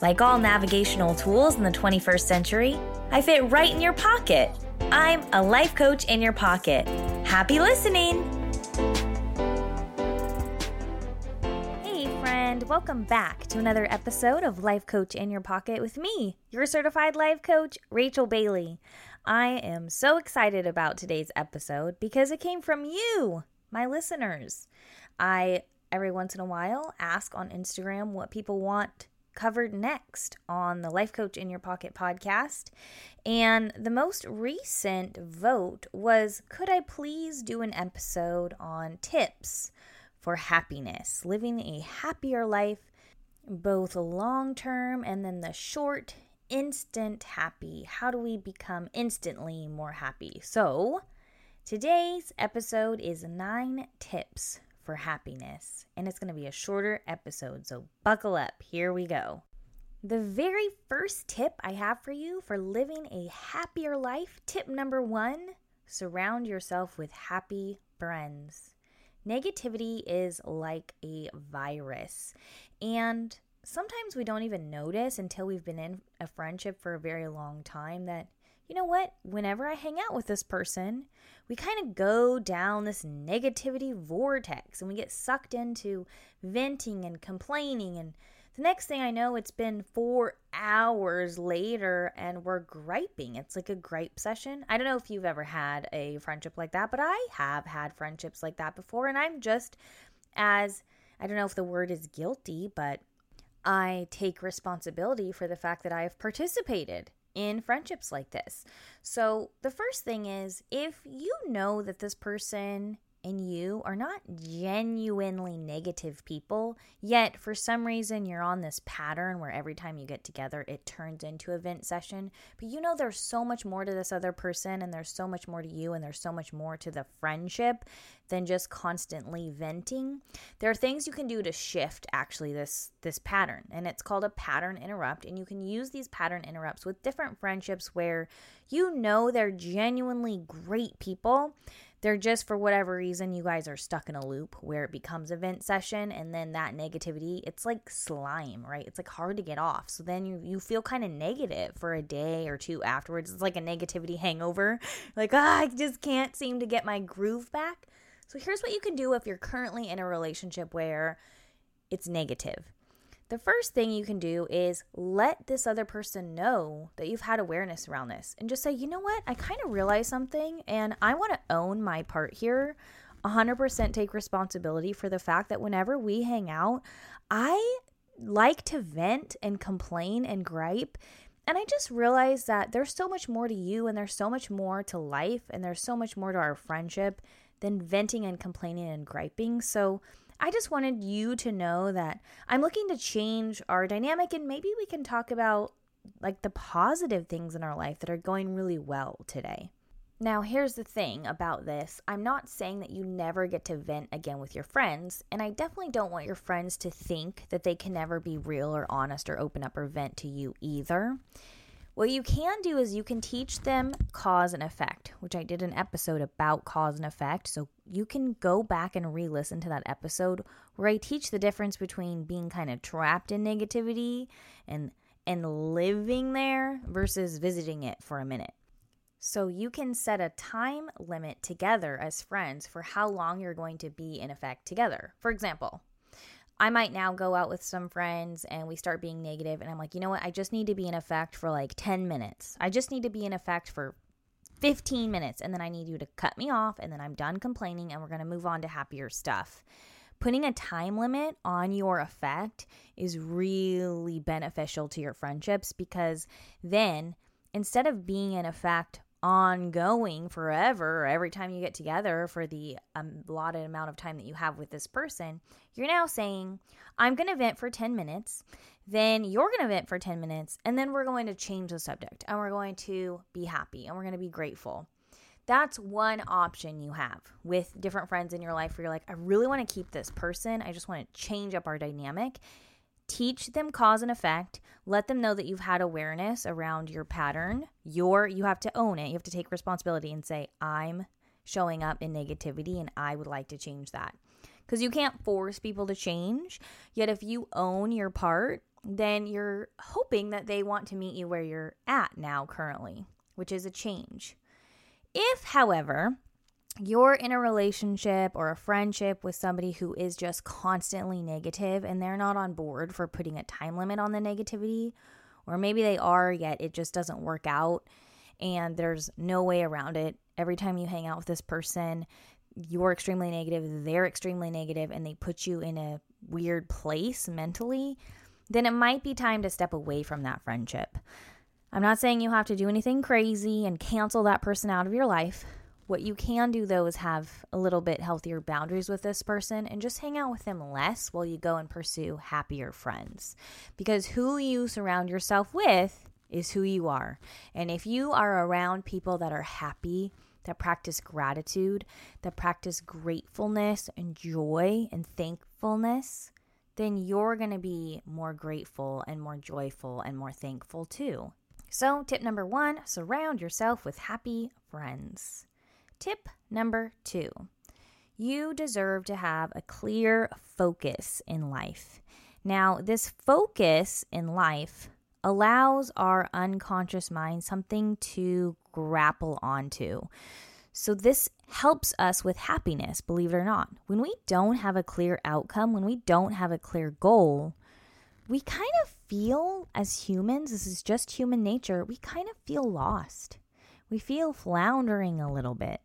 Like all navigational tools in the 21st century, I fit right in your pocket. I'm a life coach in your pocket. Happy listening! Hey, friend, welcome back to another episode of Life Coach in Your Pocket with me, your certified life coach, Rachel Bailey. I am so excited about today's episode because it came from you, my listeners. I, every once in a while, ask on Instagram what people want covered next on the Life Coach in Your Pocket podcast. And the most recent vote was Could I please do an episode on tips for happiness, living a happier life, both long term and then the short, instant happy? How do we become instantly more happy? So, today's episode is nine tips for happiness. And it's going to be a shorter episode, so buckle up. Here we go. The very first tip I have for you for living a happier life tip number one surround yourself with happy friends. Negativity is like a virus, and sometimes we don't even notice until we've been in a friendship for a very long time that you know what? Whenever I hang out with this person, we kind of go down this negativity vortex and we get sucked into venting and complaining. And the next thing I know, it's been four hours later and we're griping. It's like a gripe session. I don't know if you've ever had a friendship like that, but I have had friendships like that before. And I'm just as, I don't know if the word is guilty, but I take responsibility for the fact that I have participated in friendships like this. So, the first thing is if you know that this person and you are not genuinely negative people, yet for some reason you're on this pattern where every time you get together it turns into a vent session, but you know there's so much more to this other person and there's so much more to you and there's so much more to the friendship than just constantly venting. There are things you can do to shift actually this this pattern and it's called a pattern interrupt and you can use these pattern interrupts with different friendships where you know they're genuinely great people they're just for whatever reason you guys are stuck in a loop where it becomes a vent session and then that negativity it's like slime right? It's like hard to get off. So then you, you feel kind of negative for a day or two afterwards. It's like a negativity hangover. Like ah, i just can't seem to get my groove back. So here's what you can do if you're currently in a relationship where it's negative the first thing you can do is let this other person know that you've had awareness around this and just say, you know what, I kind of realized something and I want to own my part here. 100% take responsibility for the fact that whenever we hang out, I like to vent and complain and gripe. And I just realized that there's so much more to you and there's so much more to life and there's so much more to our friendship than venting and complaining and griping. So, I just wanted you to know that I'm looking to change our dynamic and maybe we can talk about like the positive things in our life that are going really well today. Now, here's the thing about this I'm not saying that you never get to vent again with your friends, and I definitely don't want your friends to think that they can never be real or honest or open up or vent to you either. What you can do is you can teach them cause and effect, which I did an episode about cause and effect. So you can go back and re listen to that episode where I teach the difference between being kind of trapped in negativity and and living there versus visiting it for a minute. So you can set a time limit together as friends for how long you're going to be in effect together. For example, I might now go out with some friends and we start being negative, and I'm like, you know what? I just need to be in effect for like 10 minutes. I just need to be in effect for 15 minutes, and then I need you to cut me off, and then I'm done complaining, and we're going to move on to happier stuff. Putting a time limit on your effect is really beneficial to your friendships because then instead of being in effect ongoing forever every time you get together for the um, allotted amount of time that you have with this person, you're now saying, I'm going to vent for 10 minutes. then you're going to vent for 10 minutes and then we're going to change the subject and we're going to be happy and we're going to be grateful. That's one option you have with different friends in your life where you're like, I really want to keep this person. I just want to change up our dynamic. Teach them cause and effect. Let them know that you've had awareness around your pattern. Your you have to own it. You have to take responsibility and say, I'm showing up in negativity and I would like to change that. Because you can't force people to change. Yet if you own your part, then you're hoping that they want to meet you where you're at now currently, which is a change. If, however, you're in a relationship or a friendship with somebody who is just constantly negative and they're not on board for putting a time limit on the negativity, or maybe they are, yet it just doesn't work out and there's no way around it. Every time you hang out with this person, you're extremely negative, they're extremely negative, and they put you in a weird place mentally, then it might be time to step away from that friendship. I'm not saying you have to do anything crazy and cancel that person out of your life. What you can do though is have a little bit healthier boundaries with this person and just hang out with them less while you go and pursue happier friends. Because who you surround yourself with is who you are. And if you are around people that are happy, that practice gratitude, that practice gratefulness and joy and thankfulness, then you're going to be more grateful and more joyful and more thankful too. So, tip number one surround yourself with happy friends. Tip number two you deserve to have a clear focus in life. Now, this focus in life allows our unconscious mind something to grapple onto. So, this helps us with happiness, believe it or not. When we don't have a clear outcome, when we don't have a clear goal, we kind of feel as humans, this is just human nature, we kind of feel lost. We feel floundering a little bit.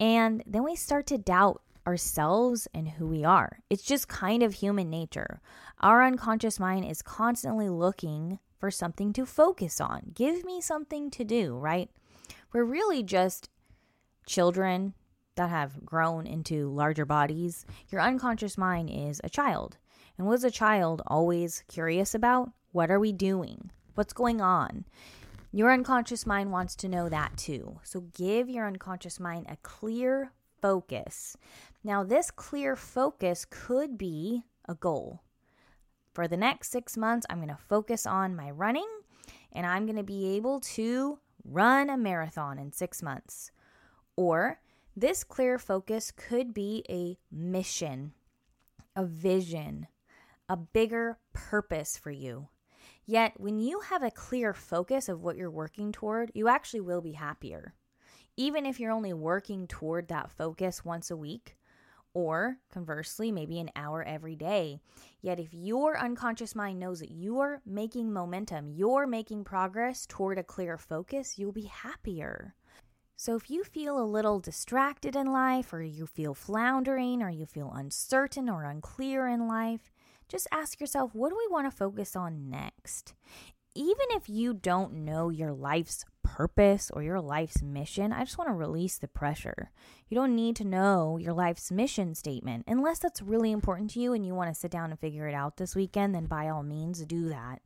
And then we start to doubt ourselves and who we are. It's just kind of human nature. Our unconscious mind is constantly looking for something to focus on. Give me something to do, right? We're really just children that have grown into larger bodies. Your unconscious mind is a child. And was a child always curious about? What are we doing? What's going on? Your unconscious mind wants to know that too. So give your unconscious mind a clear focus. Now, this clear focus could be a goal. For the next six months, I'm going to focus on my running and I'm going to be able to run a marathon in six months. Or this clear focus could be a mission, a vision, a bigger purpose for you. Yet, when you have a clear focus of what you're working toward, you actually will be happier. Even if you're only working toward that focus once a week, or conversely, maybe an hour every day. Yet, if your unconscious mind knows that you're making momentum, you're making progress toward a clear focus, you'll be happier. So, if you feel a little distracted in life, or you feel floundering, or you feel uncertain or unclear in life, just ask yourself, what do we want to focus on next? Even if you don't know your life's purpose or your life's mission, I just want to release the pressure. You don't need to know your life's mission statement unless that's really important to you and you want to sit down and figure it out this weekend, then by all means do that.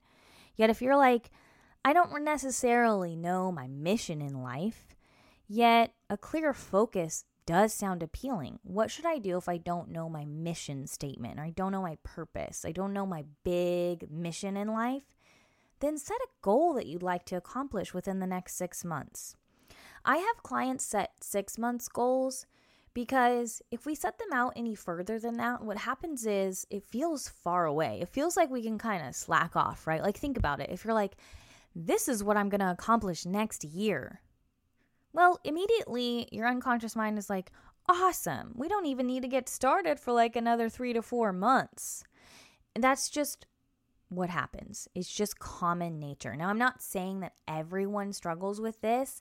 Yet if you're like, I don't necessarily know my mission in life, yet a clear focus does sound appealing. What should I do if I don't know my mission statement or I don't know my purpose? I don't know my big mission in life? Then set a goal that you'd like to accomplish within the next six months. I have clients set six months goals because if we set them out any further than that, what happens is it feels far away. It feels like we can kind of slack off, right? Like, think about it. If you're like, this is what I'm going to accomplish next year, well, immediately your unconscious mind is like, awesome. We don't even need to get started for like another three to four months. And that's just what happens. It's just common nature. Now, I'm not saying that everyone struggles with this,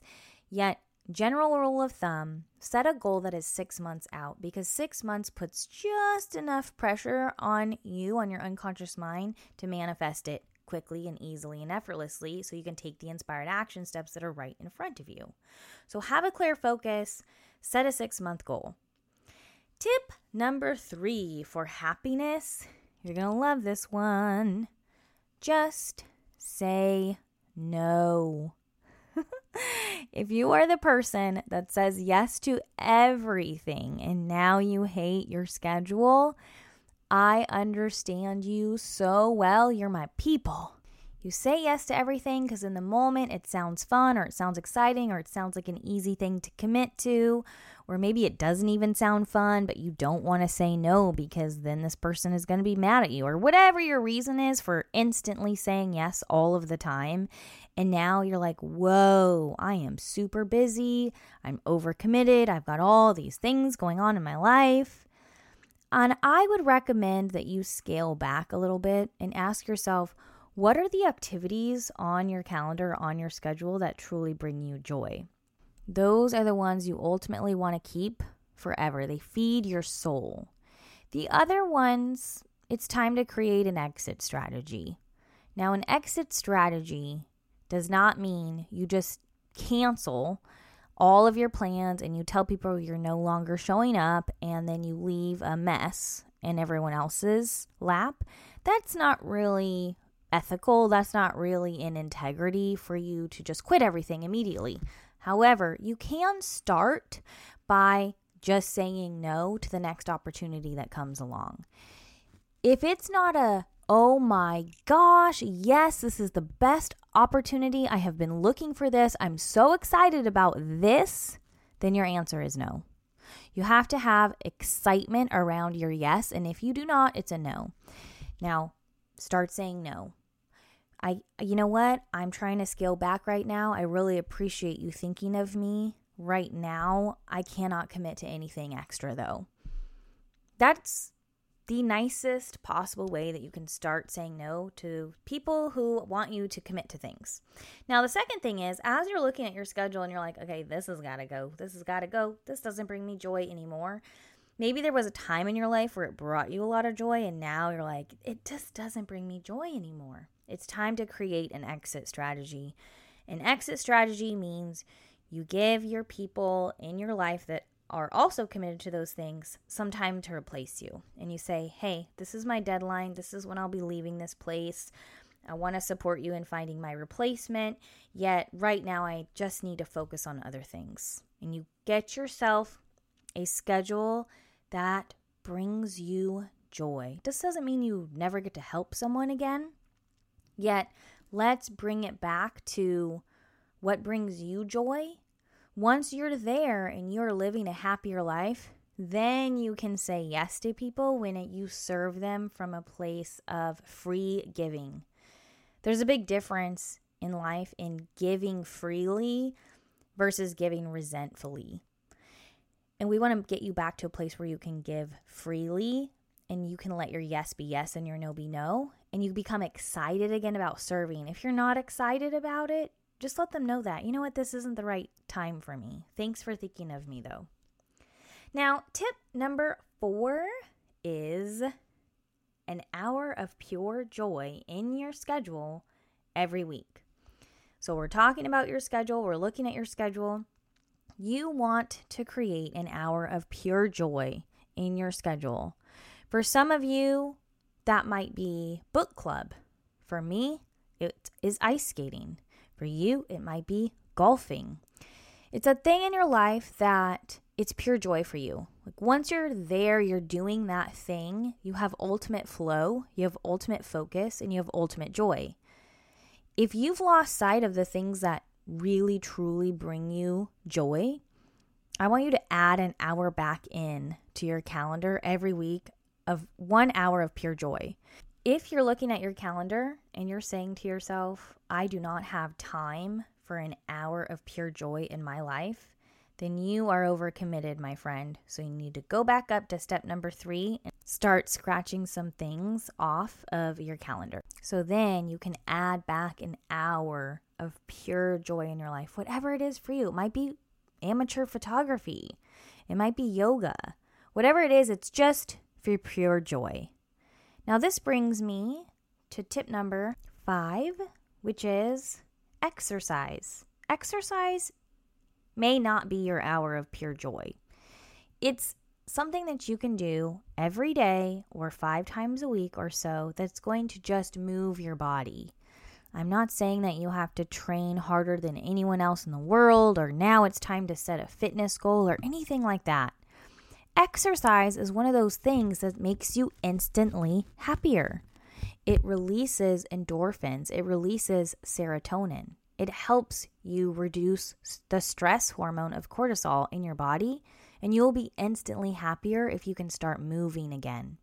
yet, general rule of thumb set a goal that is six months out because six months puts just enough pressure on you, on your unconscious mind, to manifest it quickly and easily and effortlessly so you can take the inspired action steps that are right in front of you. So have a clear focus, set a six month goal. Tip number three for happiness you're going to love this one. Just say no. if you are the person that says yes to everything and now you hate your schedule, I understand you so well. You're my people. You say yes to everything because in the moment it sounds fun or it sounds exciting or it sounds like an easy thing to commit to, or maybe it doesn't even sound fun, but you don't want to say no because then this person is going to be mad at you or whatever your reason is for instantly saying yes all of the time. And now you're like, whoa, I am super busy. I'm overcommitted. I've got all these things going on in my life. And I would recommend that you scale back a little bit and ask yourself, what are the activities on your calendar, on your schedule that truly bring you joy? Those are the ones you ultimately want to keep forever. They feed your soul. The other ones, it's time to create an exit strategy. Now, an exit strategy does not mean you just cancel all of your plans and you tell people you're no longer showing up and then you leave a mess in everyone else's lap. That's not really ethical. That's not really in integrity for you to just quit everything immediately. However, you can start by just saying no to the next opportunity that comes along. If it's not a, oh my gosh, yes, this is the best opportunity. I have been looking for this. I'm so excited about this, then your answer is no. You have to have excitement around your yes. And if you do not, it's a no. Now, start saying no. I you know what? I'm trying to scale back right now. I really appreciate you thinking of me right now. I cannot commit to anything extra though. That's the nicest possible way that you can start saying no to people who want you to commit to things. Now, the second thing is as you're looking at your schedule and you're like, okay, this has got to go, this has got to go, this doesn't bring me joy anymore. Maybe there was a time in your life where it brought you a lot of joy, and now you're like, it just doesn't bring me joy anymore. It's time to create an exit strategy. An exit strategy means you give your people in your life that are also committed to those things some time to replace you. And you say, hey, this is my deadline. This is when I'll be leaving this place. I want to support you in finding my replacement. Yet, right now, I just need to focus on other things. And you get yourself a schedule that brings you joy. This doesn't mean you never get to help someone again. Yet, let's bring it back to what brings you joy. Once you're there and you're living a happier life, then you can say yes to people when it, you serve them from a place of free giving. There's a big difference in life in giving freely versus giving resentfully. And we want to get you back to a place where you can give freely and you can let your yes be yes and your no be no and you become excited again about serving. If you're not excited about it, just let them know that. You know what? This isn't the right time for me. Thanks for thinking of me, though. Now, tip number four is an hour of pure joy in your schedule every week. So, we're talking about your schedule, we're looking at your schedule. You want to create an hour of pure joy in your schedule. For some of you, that might be book club. For me, it is ice skating. For you, it might be golfing. It's a thing in your life that it's pure joy for you. Like once you're there, you're doing that thing, you have ultimate flow, you have ultimate focus, and you have ultimate joy. If you've lost sight of the things that really truly bring you joy, I want you to add an hour back in to your calendar every week of one hour of pure joy. If you're looking at your calendar and you're saying to yourself, I do not have time for an hour of pure joy in my life, then you are overcommitted, my friend. So you need to go back up to step number three and start scratching some things off of your calendar. So then you can add back an hour of pure joy in your life, whatever it is for you. It might be amateur photography, it might be yoga. Whatever it is, it's just for pure joy. Now, this brings me to tip number five, which is exercise. Exercise may not be your hour of pure joy. It's something that you can do every day or five times a week or so that's going to just move your body. I'm not saying that you have to train harder than anyone else in the world or now it's time to set a fitness goal or anything like that. Exercise is one of those things that makes you instantly happier. It releases endorphins, it releases serotonin. It helps you reduce the stress hormone of cortisol in your body, and you'll be instantly happier if you can start moving again.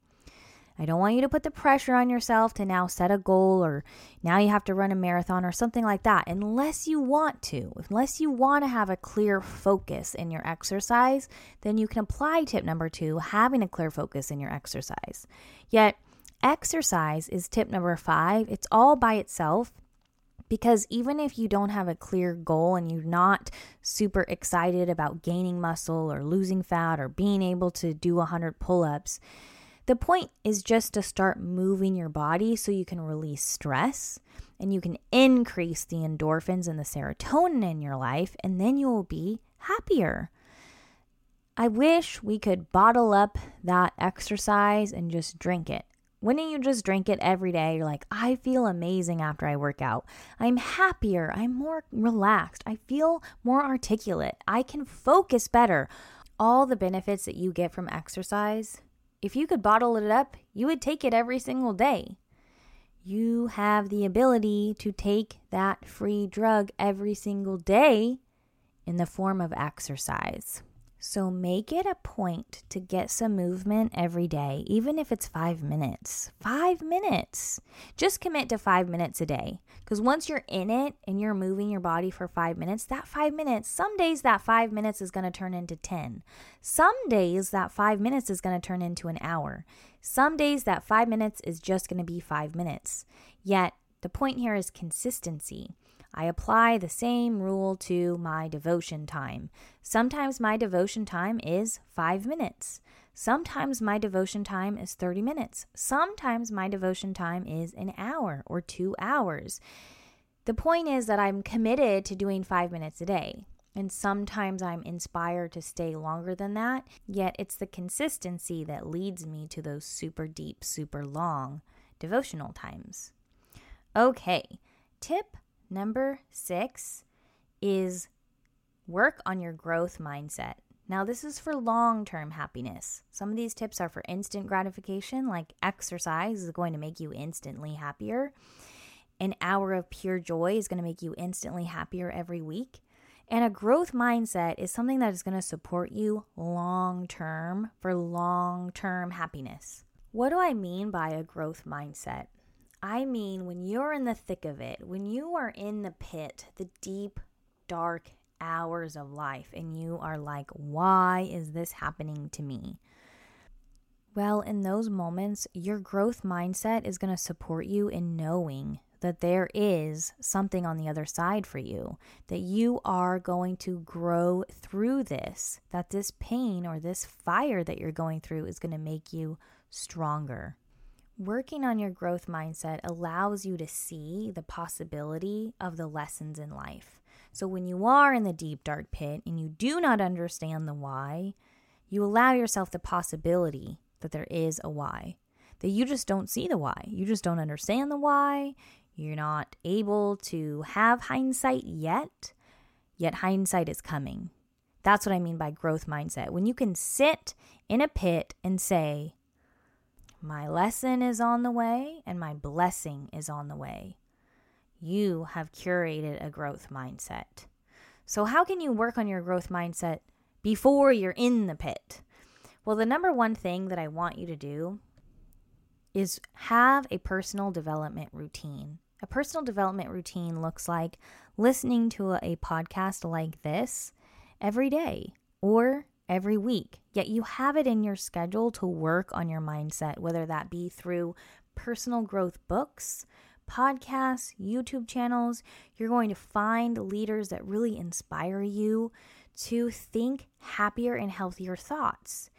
I don't want you to put the pressure on yourself to now set a goal or now you have to run a marathon or something like that, unless you want to. Unless you want to have a clear focus in your exercise, then you can apply tip number two having a clear focus in your exercise. Yet, exercise is tip number five, it's all by itself. Because even if you don't have a clear goal and you're not super excited about gaining muscle or losing fat or being able to do 100 pull ups, the point is just to start moving your body so you can release stress and you can increase the endorphins and the serotonin in your life, and then you will be happier. I wish we could bottle up that exercise and just drink it. Wouldn't you just drink it every day? You're like, I feel amazing after I work out. I'm happier. I'm more relaxed. I feel more articulate. I can focus better. All the benefits that you get from exercise, if you could bottle it up, you would take it every single day. You have the ability to take that free drug every single day in the form of exercise. So make it a point to get some movement every day, even if it's five minutes. Five minutes. Just commit to five minutes a day. Because once you're in it and you're moving your body for five minutes, that five minutes, some days that five minutes is going to turn into 10. Some days that five minutes is going to turn into an hour. Some days that five minutes is just going to be five minutes. Yet the point here is consistency. I apply the same rule to my devotion time. Sometimes my devotion time is five minutes. Sometimes my devotion time is 30 minutes. Sometimes my devotion time is an hour or two hours. The point is that I'm committed to doing five minutes a day. And sometimes I'm inspired to stay longer than that, yet it's the consistency that leads me to those super deep, super long devotional times. Okay, tip Number six is work on your growth mindset. Now, this is for long term happiness. Some of these tips are for instant gratification, like exercise is going to make you instantly happier. An hour of pure joy is going to make you instantly happier every week. And a growth mindset is something that is going to support you long term for long term happiness. What do I mean by a growth mindset? I mean, when you're in the thick of it, when you are in the pit, the deep, dark hours of life, and you are like, why is this happening to me? Well, in those moments, your growth mindset is going to support you in knowing that there is something on the other side for you, that you are going to grow through this, that this pain or this fire that you're going through is going to make you stronger. Working on your growth mindset allows you to see the possibility of the lessons in life. So when you are in the deep, dark pit and you do not understand the why, you allow yourself the possibility that there is a why, that you just don't see the why. You just don't understand the why. You're not able to have hindsight yet, yet hindsight is coming. That's what I mean by growth mindset. When you can sit in a pit and say, my lesson is on the way and my blessing is on the way. You have curated a growth mindset. So, how can you work on your growth mindset before you're in the pit? Well, the number one thing that I want you to do is have a personal development routine. A personal development routine looks like listening to a, podcast like this every day or every week, yet you have it in your schedule to work on your mindset, whether that be through personal growth books, podcasts, YouTube channels. You're going to find leaders that really inspire you to think happier and healthier thoughts.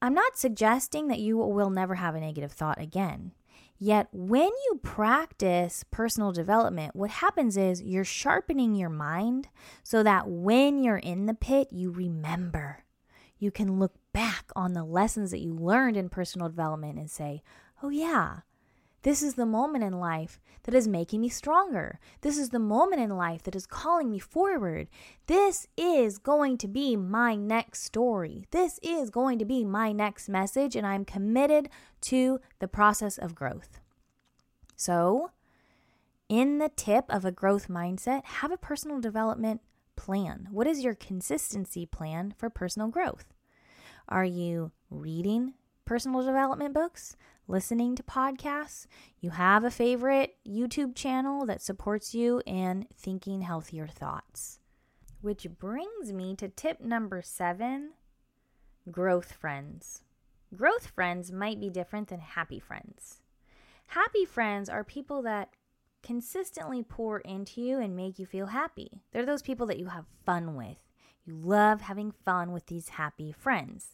I'm not suggesting that you will never have a negative thought again. Yet, when you practice personal development, what happens is you're sharpening your mind so that when you're in the pit, you remember. you can look back on the lessons that you learned in personal development and say, oh, yeah, this is the moment in life that is making me stronger. This is the moment in life that is calling me forward. This is going to be my next story. This is going to be my next message, and I'm committed to the process of growth. So, in the tip of a growth mindset, have a personal development plan. What is your consistency plan for personal growth? Are you reading personal development books? Listening to podcasts, you have a favorite YouTube channel that supports you in thinking healthier thoughts. Which brings me to tip number seven growth friends. Growth friends might be different than happy friends. Happy friends are people that consistently pour into you and make you feel happy. They're those people that you have fun with. You love having fun with these happy friends.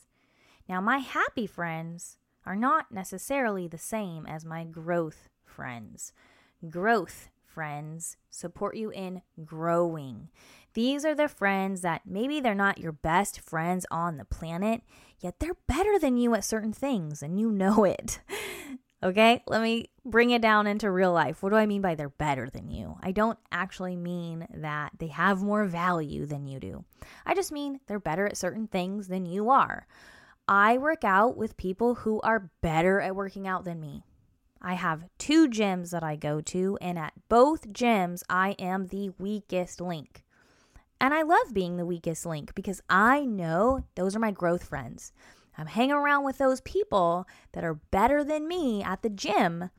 Now, my happy friends are not necessarily the same as my growth friends. Growth friends support you in growing. These are the friends that maybe they're not your best friends on the planet, yet they're better than you at certain things and you know it. okay, let me bring it down into real life. What do I mean by they're better than you? I don't actually mean that they have more value than you do. I just mean they're better at certain things than you are. I work out with people who are better at working out than me. I have two gyms that I go to, and at both gyms, I am the weakest link. And I love being the weakest link because I know those are my growth friends. I'm hanging around with those people that are better than me at the gym.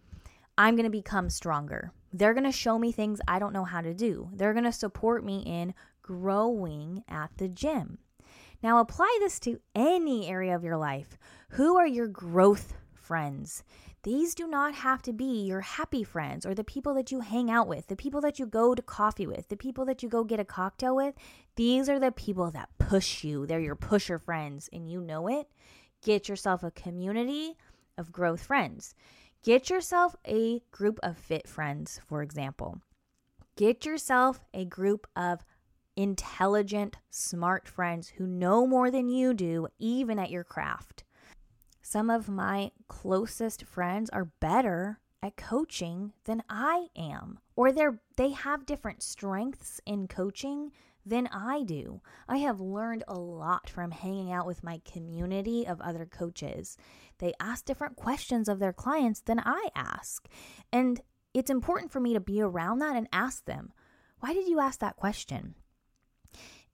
I'm going to become stronger. They're going to show me things I don't know how to do. They're going to support me in growing at the gym. Now, apply this to any area of your life. Who are your growth friends? These do not have to be your happy friends or the people that you hang out with, the people that you go to coffee with, the people that you go get a cocktail with. These are the people that push you. They're your pusher friends, and you know it. Get yourself a community of growth friends. Get yourself a group of fit friends, for example. Get yourself a group of intelligent, smart friends who know more than you do, even at your craft. Some of my closest friends are better at coaching than I am, or they're they have different strengths in coaching than I do. I have learned a lot from hanging out with my community of other coaches. They ask different questions of their clients than I ask. And it's important for me to be around that and ask them, why did you ask that question?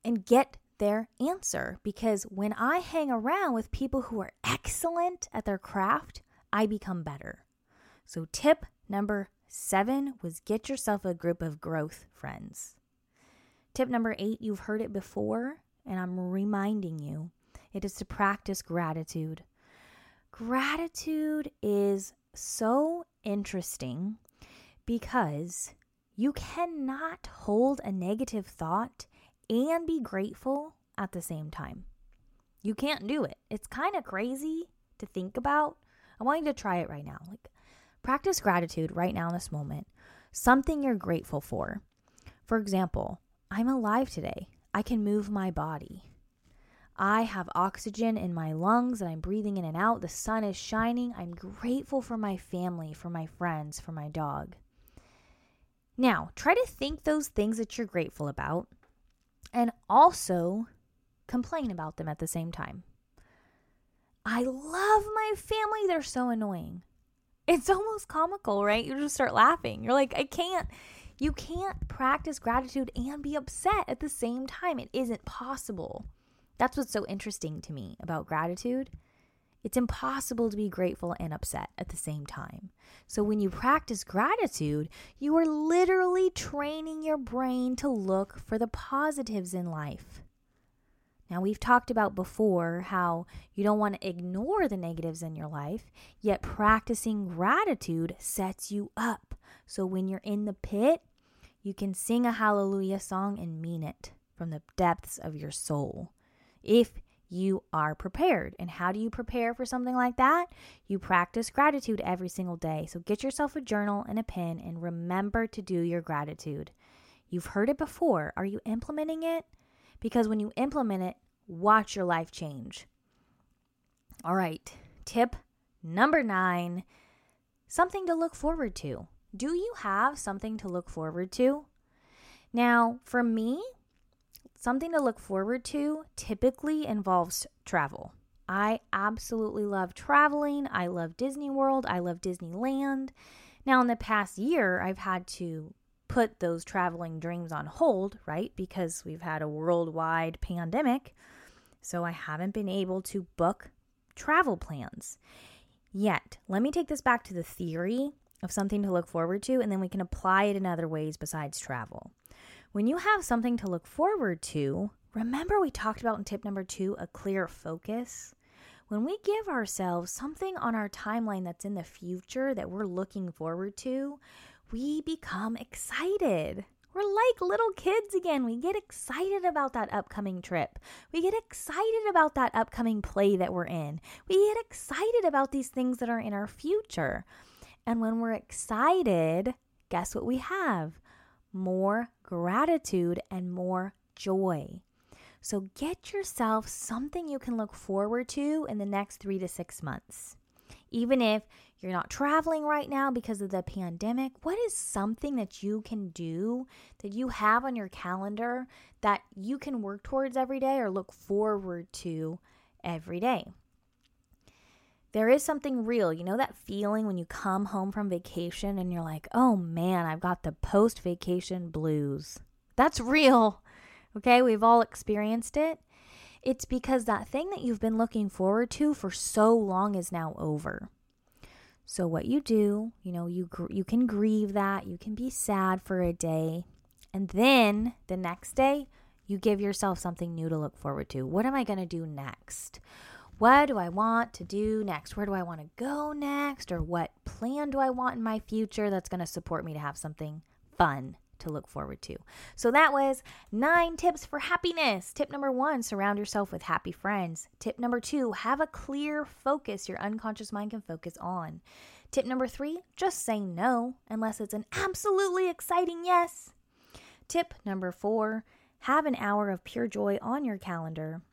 And get their answer because when I hang around with people who are excellent at their craft, I become better. So, tip number seven was get yourself a group of growth friends. Tip number eight, you've heard it before, and I'm reminding you it is to practice gratitude. Gratitude is so interesting because you cannot hold a negative thought and be grateful at the same time. You can't do it. It's kind of crazy to think about. I want you to try it right now. Like practice gratitude right now in this moment. Something you're grateful for. For example, I'm alive today. I can move my body. I have oxygen in my lungs and I'm breathing in and out. The sun is shining. I'm grateful for my family, for my friends, for my dog. Now, try to think those things that you're grateful about and also complain about them at the same time. I love my family. They're so annoying. It's almost comical, right? You just start laughing. You're like, I can't. You can't practice gratitude and be upset at the same time. It isn't possible. That's what's so interesting to me about gratitude it's impossible to be grateful and upset at the same time. So, when you practice gratitude, you are literally training your brain to look for the positives in life. Now, we've talked about before how you don't want to ignore the negatives in your life, yet practicing gratitude sets you up. So, when you're in the pit, you can sing a hallelujah song and mean it from the depths of your soul. If you are prepared. And how do you prepare for something like that? You practice gratitude every single day. So get yourself a journal and a pen and remember to do your gratitude. You've heard it before. Are you implementing it? Because when you implement it, watch your life change. All right, tip number nine something to look forward to. Do you have something to look forward to? Now, for me, something to look forward to typically involves travel. I absolutely love traveling. I love Disney World. I love Disneyland. Now, in the past year, I've had to put those traveling dreams on hold, right? Because we've had a worldwide pandemic. So I haven't been able to book travel plans yet. Let me take this back to the theory of something to look forward to, and then we can apply it in other ways besides travel. When you have something to look forward to, remember we talked about in tip number two a clear focus? When we give ourselves something on our timeline that's in the future that we're looking forward to, we become excited. We're like little kids again. We get excited about that upcoming trip. We get excited about that upcoming play that we're in. We get excited about these things that are in our future. And when we're excited, guess what we have? More gratitude and more joy. So get yourself something you can look forward to in the next three to six months. Even if you're not traveling right now because of the pandemic, what is something that you can do that you have on your calendar that you can work towards every day or look forward to every day? There is something real. You know that feeling when you come home from vacation and you're like, oh man, I've got the post vacation blues. That's real. Okay, we've all experienced it. It's because that thing that you've been looking forward to for so long is now over. So what you do, you know, you gr- you can grieve that, you can be sad for a day, and then the next day you give yourself something new to look forward to. What am I going to do next? What do I want to do next? Where do I want to go next? Or what plan do I want in my future that's going to support me to have something fun to look forward to. So that was nine tips for happiness. Tip number one surround yourself with happy friends. Tip number two have a clear focus your unconscious mind can focus on. Tip number three just say no unless it's an absolutely exciting yes. Tip number four have an hour of pure joy on your calendar.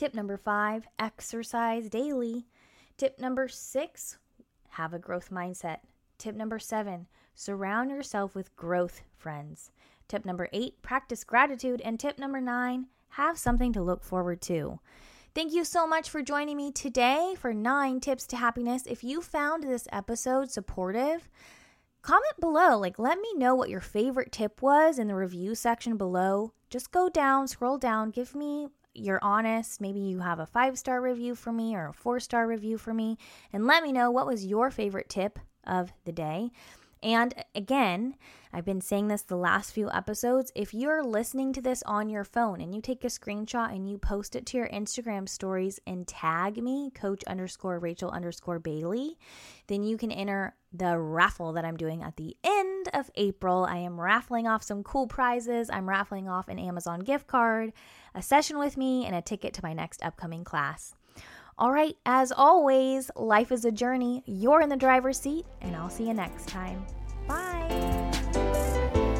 Tip number five exercise daily. Tip number six have a growth mindset. Tip number seven surround yourself with growth friends. Tip number eight practice gratitude. And tip number nine have something to look forward to. Thank you so much for joining me today for nine tips to happiness. If you found this episode supportive, comment below. Like, let me know what your favorite tip was in the review section below. Just go down, scroll down, give me you're honest. Maybe you have a five star review for me or a four star review for me, and let me know what was your favorite tip of the day. And again, I've been saying this the last few episodes. If you're listening to this on your phone and you take a screenshot and you post it to your Instagram stories and tag me, coach underscore Rachel underscore Bailey, then you can enter the raffle that I'm doing at the end of April. I am raffling off some cool prizes. I'm raffling off an Amazon gift card, a session with me, and a ticket to my next upcoming class. All right, as always, life is a journey. You're in the driver's seat, and I'll see you next time. Bye.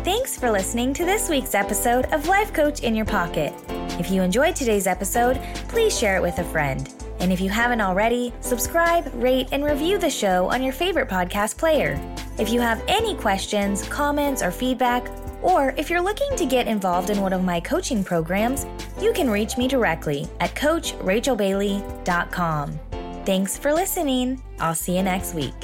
Thanks for listening to this week's episode of Life Coach in Your Pocket. If you enjoyed today's episode, please share it with a friend. And if you haven't already, subscribe, rate, and review the show on your favorite podcast player. If you have any questions, comments, or feedback, or if you're looking to get involved in one of my coaching programs, you can reach me directly at CoachRachelBailey.com. Thanks for listening. I'll see you next week.